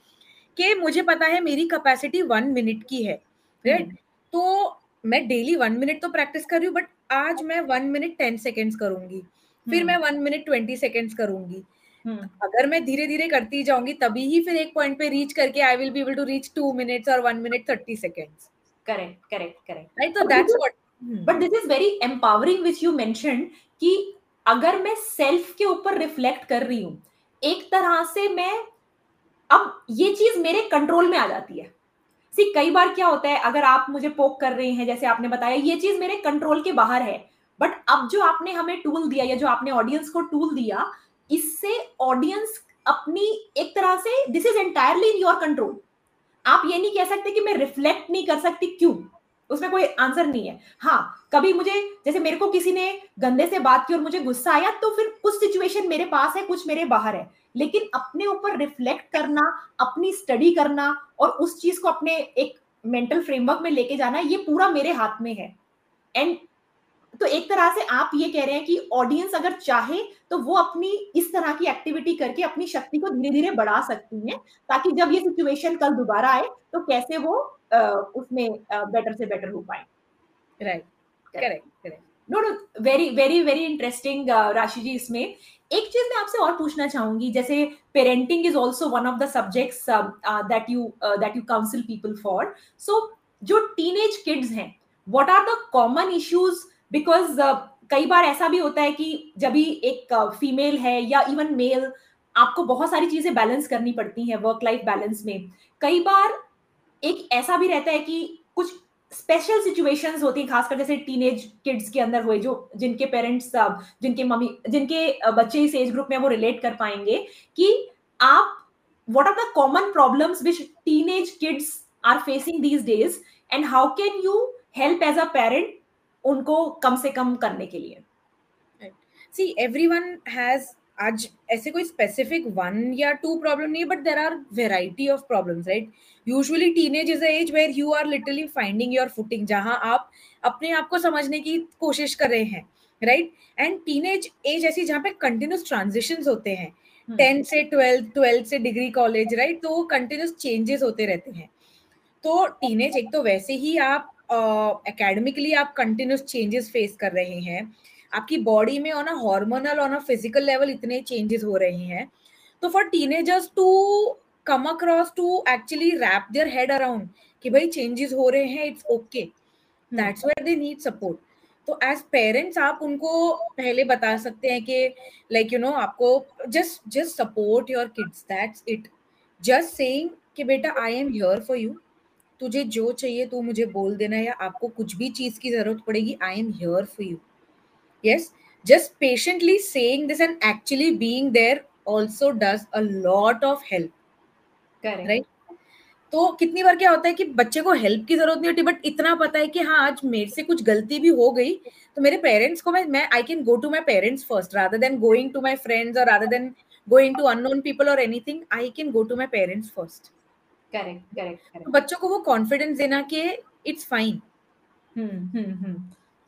कि मुझे पता है मेरी कैपेसिटी वन मिनट की है। Right right? तो मैं डेली वन मिनट तो प्रैक्टिस कर रही हूँ बट आज मैं वन मिनट टेन सेकेंड्स करूँगी। फिर hmm. मैं वन मिनट ट्वेंटी सेकेंड्स करूँगी. अगर मैं धीरे धीरे करती जाऊँगी तभी ही फिर एक पॉइंट पे रीच करके I will be able to reach two minutes और one minute thirty seconds correct correct correct right तो that's what but this is very empowering which you mention कि अगर मैं सेल्फ के ऊपर रिफ्लेक्ट कर रही हूँ एक तरह से मैं अब ये चीज़ मेरे कंट्रोल में आ जाती है। सी कई बार क्या होता है, अगर आप मुझे पोक कर रहे हैं, जैसे आपने बताया, ये चीज़ मेरे कंट्रोल के बाहर है। बट अब जो आपने हमें टूल दिया या जो आपने ऑडियंस को टूल दिया, इससे ऑडियंस अपनी एक तरह से this is entirely in your control आप ये नहीं कह सकते कि मैं रिफ्लेक्ट नहीं कर सकती क्यों? उसमें कोई आंसर नहीं है। हाँ कभी मुझे, जैसे मेरे को किसी ने गंदे से बात की और मुझे गुस्सा आया तो फिर कुछ सिचुएशन मेरे पास है, कुछ मेरे बाहर है। लेकिन अपने ऊपर रिफ्लेक्ट करना, अपनी स्टडी करना और उस चीज़ को अपने एक मेंटल फ्रेमवर्क में लेके जाना, ये पूरा मेरे हाथ में है। एंड तो एक तरह से आप ये कह रहे हैं कि ऑडियंस अगर चाहे तो वो अपनी इस तरह की एक्टिविटी करके अपनी शक्ति को धीरे धीरे बढ़ा सकती हैं ताकि जब ये सिचुएशन कल दोबारा आए तो कैसे वो उसमें बेटर से बेटर हो पाए। Right correct correct no no very very very interesting Rashi ji इसमें। एक चीज़ मैं आपसे और पूछना चाहूँगी जैसे parenting is also one of the subjects that you that you counsel people for so जो टीनेज किड्स हैं what are the common issues because uh, कई बार ऐसा भी होता है कि जब भी एक फीमेल uh, है या इवन मेल आपको बहुत सारी चीज़ें बैलेंस करनी पड़ती हैं वर्क लाइफ बैलेंस में। कई बार एक ऐसा भी रहता है कि कुछ स्पेशल सिचुएशंस होती हैं खासकर जैसे टीनेज किड्स के अंदर हुए जो जिनके पेरेंट्स जिनके मम्मी जिनके बच्चे इस एज ग्रुप में वो रिलेट कर पाएँगे कि आप what are the common problems which teenage kids are facing these days and how can you help as a parent उनको कम से कम करने के लिए। सी एवरीवन हैज़ आज ऐसे कोई स्पेसिफिक वन या टू प्रॉब्लम नहीं है but there are variety of problems right usually teenage is age where you are literally finding your footing जहाँ आप अपने आप को समझने की कोशिश कर रहे हैं right and teenage age age ऐसी जहाँ पे कंटिन्यूस ट्रांजिशन होते हैं टेंथ hmm. से ट्वेल्थ ट्वेल्थ से डिग्री कॉलेज राइट तो कंटिन्यूस चेंजेस होते रहते हैं। तो टीनेज एक तो वैसे ही आप एकेडमिकली uh, आप कंटिन्यूस चेंजेस फेस कर रहे हैं। आपकी बॉडी में on a hormonal on a physical level इतने चेंजेस हो रहे हैं। तो for teenagers to come across to actually wrap their head around कि भाई चेंजेस हो रहे हैं it's okay that's where they need support तो एज पेरेंट्स आप उनको पहले बता सकते हैं कि लाइक यू नो आपको just just support your kids that's it just saying कि बेटा I am here for you तुझे जो चाहिए तू मुझे बोल देना या आपको कुछ भी चीज़ की ज़रूरत पड़ेगी I am here for you yes? Just patiently saying this and actually being there also does a lot of help. Correct. Right? तो कितनी बार क्या होता है कि बच्चे को हेल्प की ज़रूरत नहीं होती बट इतना पता है कि हाँ आज मेरे से कुछ गलती भी हो गई तो मेरे पेरेंट्स को मैं मैं I can go to my parents first rather than going to my friends और rather than going to unknown people और anything I can go to my parents first correct correct बच्चों को वो कॉन्फिडेंस देना कि it's fine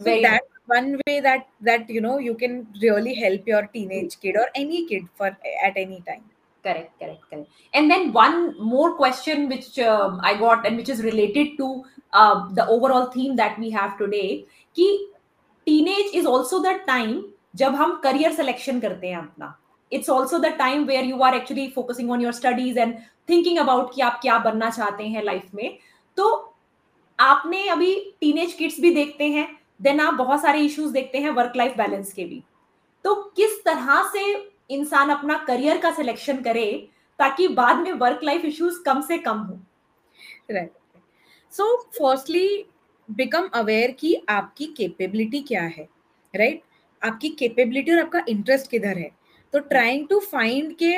so that one way that that you know you can really help your teenage kid or any kid for at any time correct correct correct and then one more question which um, i got and which is related to uh, the overall theme that we have today कि teenage is also the time जब हम करियर सिलेक्शन करते हैं अपना it's also the time where you are actually focusing on your studies and thinking about कि आप क्या बनना चाहते हैं लाइफ में। तो आपने अभी टीनेज किड्स भी देखते हैं देन आप बहुत सारे इश्यूज़ देखते हैं वर्क लाइफ बैलेंस के भी। तो किस तरह से इंसान अपना करियर का सिलेक्शन करे ताकि बाद में वर्क लाइफ इश्यूज़ कम से कम हो? Right so firstly become aware कि आपकी कैपेबिलिटी क्या है राइट right? आपकी कैपेबिलिटी और आपका इंटरेस्ट किधर है। तो ट्राइंग टू फाइंड के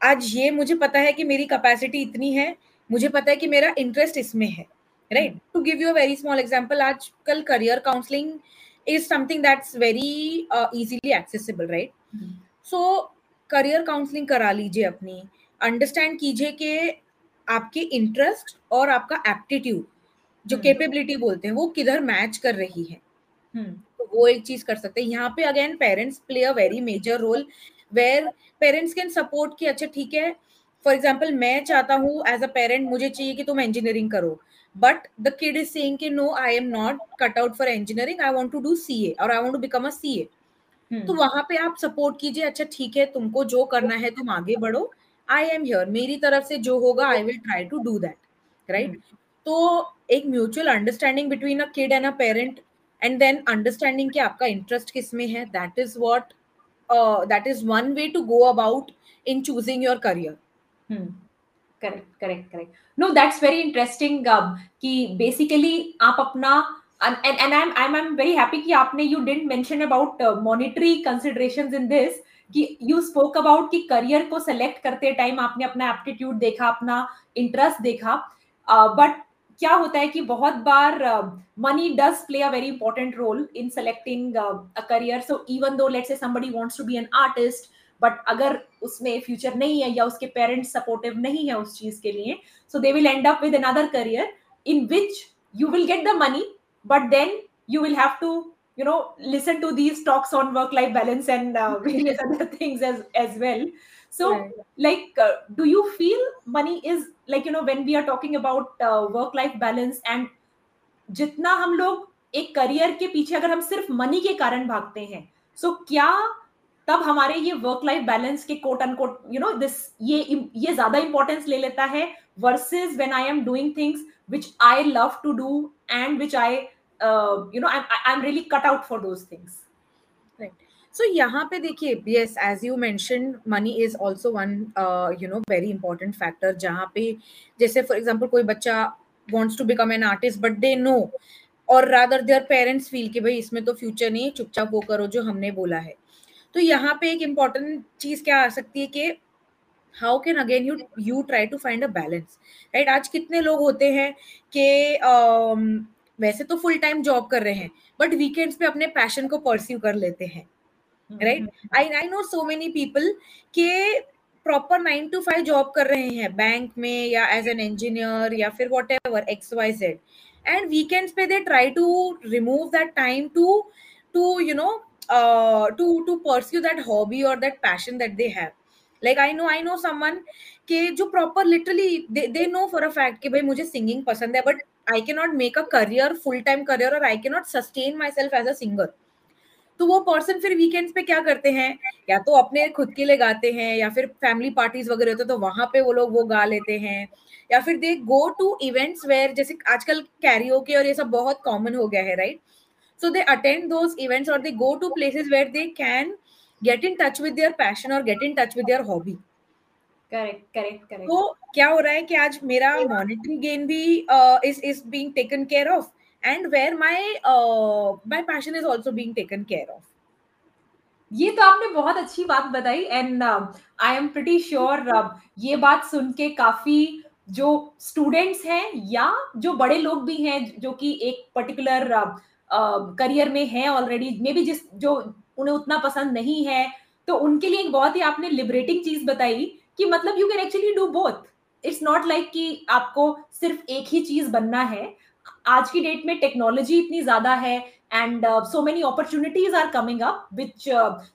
आज ये मुझे पता है कि मेरी कैपेसिटी इतनी है मुझे पता है कि मेरा इंटरेस्ट इसमें है right to give you a very small example आजकल career counselling is something that's very easily accessible right so career counselling करा लीजिए अपनी। अंडरस्टैंड कीजिए कि आपके इंटरेस्ट और आपका एप्टीट्यूड जो कैपेबिलिटी हम्म। बोलते हैं वो किधर मैच कर रही है? हम्म। तो वो एक चीज़ कर सकते हैं। यहाँ पे again parents play a very major role where parents can support कि अच्छा ठीक है फॉर एग्ज़ाम्पल मैं चाहता हूँ एज अ पेरेंट मुझे चाहिए कि तुम इंजीनियरिंग करो but the kid is saying कि no I am not cut out for engineering I want to do CA और I want to become a CA तो वहाँ पे आप सपोर्ट कीजिए अच्छा ठीक है तुमको जो करना है तुम आगे बढ़ो आई एम हियर मेरी तरफ़ से जो होगा I will try to do that right तो एक mutual understanding between a kid and a parent and then understanding कि आपका इंटरेस्ट किसमें है that is what that is one way to go about in choosing your career correct correct correct no that's very interesting कि बेसिकली आप अपना and, and I'm I'm I'm very happy कि आपने didn't mention about uh, monetary considerations in this कि यू स्पोक अबाउट कि करियर को सेलेक्ट करते टाइम आपने अपना एप्टीट्यूड देखा अपना इंटरेस्ट देखा बट uh, क्या होता है कि बहुत बार money does play a very important role in selecting a career so even though let's say somebody wants to be an artist but अगर उसमें फ्यूचर नहीं है या उसके पेरेंट्स सपोर्टिव नहीं है उस चीज़ के लिए so they will end up with another career in which you will get the money but then you will to you know listen to these talks on work life balance and uh, various other things as as well. So right. like uh, do you feel money is like you know when we are talking about uh, work life balance and जितना हम लोग एक करियर के पीछे अगर हम सिर्फ़ मनी के कारण भागते हैं सो so क्या तब हमारे ये वर्क लाइफ बैलेंस के quote end quote you know this ये ये ज़्यादा इंपॉर्टेंस ले लेता है versus when I am doing things which I love to do and which I uh, you know I'm I'm really cut out for those things. So यहाँ पे देखिए yes as you mention money is also one you know very important factor जहाँ पे जैसे फॉर एग्ज़ाम्पल कोई बच्चा wants to become an artist but they know और रादर देयर पेरेंट्स फील कि भाई इसमें तो फ्यूचर नहीं चुपचाप वो करो जो हमने बोला है। तो यहाँ पे एक इंपॉर्टेंट चीज़ क्या आ सकती है कि how can again you you try to find a balance right आज कितने लोग होते हैं कि um, वैसे तो फुल टाइम जॉब कर रहे हैं बट वीकेंड्स पे अपने पैशन को परस्यू कर लेते हैं। Right I I know so many people के proper nine to five job कर रहे हैं बैंक में या एज एन इंजीनियर या फिर whatever X Y Z and weekends पे they try to remove that time to to you know to to pursue that hobby और that passion that they have like I know I know someone के जो proper literally they know for a fact कि भाई मुझे सिंगिंग पसंद है but I can not make a career full time career और I can not sustain my self as a singer तो वो पर्सन फिर वीकेंड्स पे क्या करते हैं? या तो अपने खुद के लिए गाते हैं या फिर फैमिली पार्टीज़ वगैरह होते हैं तो वहाँ पे वो लोग वो गा लेते हैं। या फिर they go to events where जैसे आजकल कैरियोके और ये सब बहुत कॉमन हो गया है right so they attend those events और they go to places where they can get in touch with their passion और get in touch with their hobby correct correct correct तो क्या हो रहा है कि आज मेरा मॉनिटरी गेन भी is is being taken care of and where my my passion is also being taken care of ये तो आपने बहुत अच्छी बात बताई and I am pretty sure ये बात सुन के काफ़ी जो स्टूडेंट्स हैं या जो बड़े लोग भी हैं जो कि एक पर्टिकुलर करियर uh, uh, में हैं ऑलरेडी मे बी जिस जो उन्हें उतना पसंद नहीं है तो उनके लिए एक बहुत ही आपने लिबरेटिंग चीज़ बताई कि मतलब you can actually do both it's not like कि आपको सिर्फ़ एक ही चीज़ बनना है आज की डेट में टेक्नोलॉजी इतनी ज़्यादा है and so many opportunities are coming up which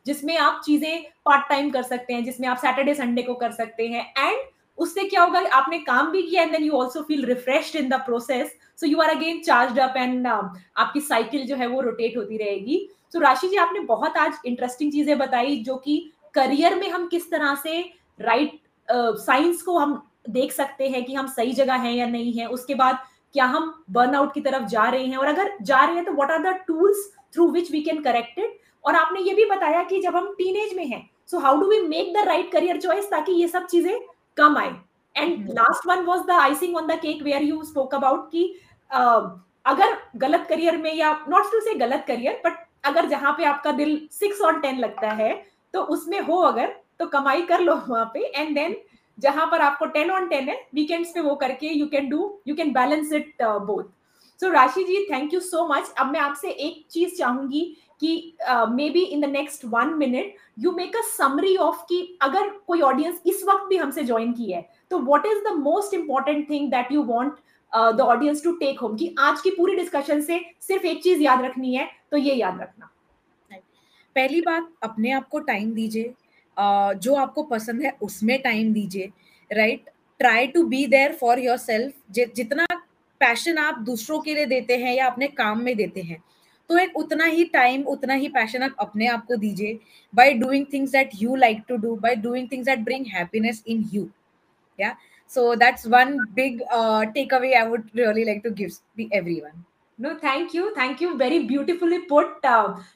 जिसमें आप चीज़ें पार्ट टाइम कर सकते हैं जिसमें आप सैटरडे संडे को कर सकते हैं एंड उससे क्या होगा आपने काम भी किया and then you also feel refresh in the process so you are again charge up and आपकी साइकिल जो है वो रोटेट होती रहेगी. सो so, राशि जी आपने बहुत आज इंटरेस्टिंग चीज़ें बताई जो कि करियर में हम किस तरह से राइट right, साइंस uh, को हम देख सकते हैं कि हम सही जगह हैं या नहीं है। उसके बाद क्या हम बर्नआउट की तरफ़ जा रहे हैं? और अगर जा रहे हैं तो what are the tools through which we can correct it और आपने ये भी बताया कि जब हम टीनेज में हैं so how do we make the right career choice ताकि ये सब चीज़ें कम आए? And last one was the icing on the cake where you spoke about की अगर गलत करियर में या नॉट टू से गलत करियर बट अगर जहाँ पे आपका दिल सिक्स और टेन लगता है तो उसमें हो अगर तो कमाई कर लो वहाँ पे एंड देन जहाँ पर आपको टेन ऑन टेन है वीकेंड्स पे वो करके you can do you can balance it both so Rashi ji thank you so much अब मैं आपसे एक चीज़ चाहूँगी कि maybe in the next one minute you make a summary of कि अगर कोई ऑडियंस इस वक्त भी हमसे ज्वाइन की है तो what is the most important thing that you want the audience to take home कि आज की पूरी डिस्कशन से सिर्फ़ एक चीज़ याद रखनी है तो ये याद रखना। पहली बात, अपने आप को टाइम दीजिए। जो आपको पसंद है उसमें टाइम दीजिए right try to be there for yourself जितना पैशन आप दूसरों के लिए देते हैं या अपने काम में देते हैं तो एक उतना ही टाइम उतना ही पैशन आप अपने आप को दीजिए by doing things that you like to do by doing things that bring happiness in you या so that's one big uh, takeaway i would really like to give everyone. No thank you thank you very beautifully put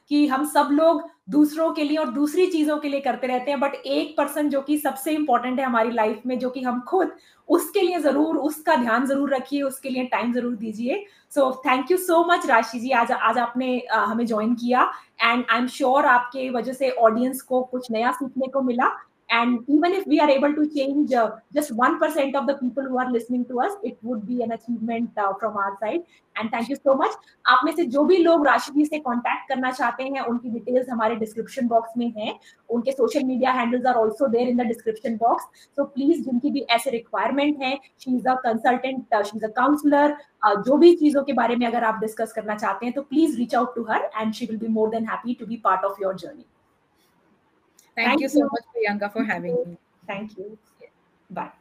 कि हम सब लोग दूसरों के लिए और दूसरी चीज़ों के लिए करते रहते हैं बट एक पर्सन जो कि सबसे इंपॉर्टेंट है हमारी लाइफ में जो कि हम खुद उसके लिए ज़रूर उसका ध्यान ज़रूर रखिए उसके लिए टाइम ज़रूर दीजिए। So thank you so much Rashi ji आज आज आपने uh, हमें ज्वाइन किया एंड आई एम श्योर आपके वजह से ऑडियंस को कुछ नया सीखने को मिला। And even if we are able to change uh, just 1% of the people who are listening to us it would be an achievement uh, from our side. And thank you so much. आप में से जो भी लोग राशि जी से कांटेक्ट करना चाहते हैं उनकी डिटेल्स हमारे डिस्क्रिप्शन बॉक्स में हैं. उनके social media handles are also there in the description box so please जिनकी भी ऐसे रिक्वायरमेंट है she is a consultant she is a counsellor जो भी चीज़ों के बारे में अगर आप डिस्कस करना चाहते हैं तो please reach out to her and she will be more than happy to be part of your journey Thank, Thank you so much, Priyanka, for having me. Thank you. Bye.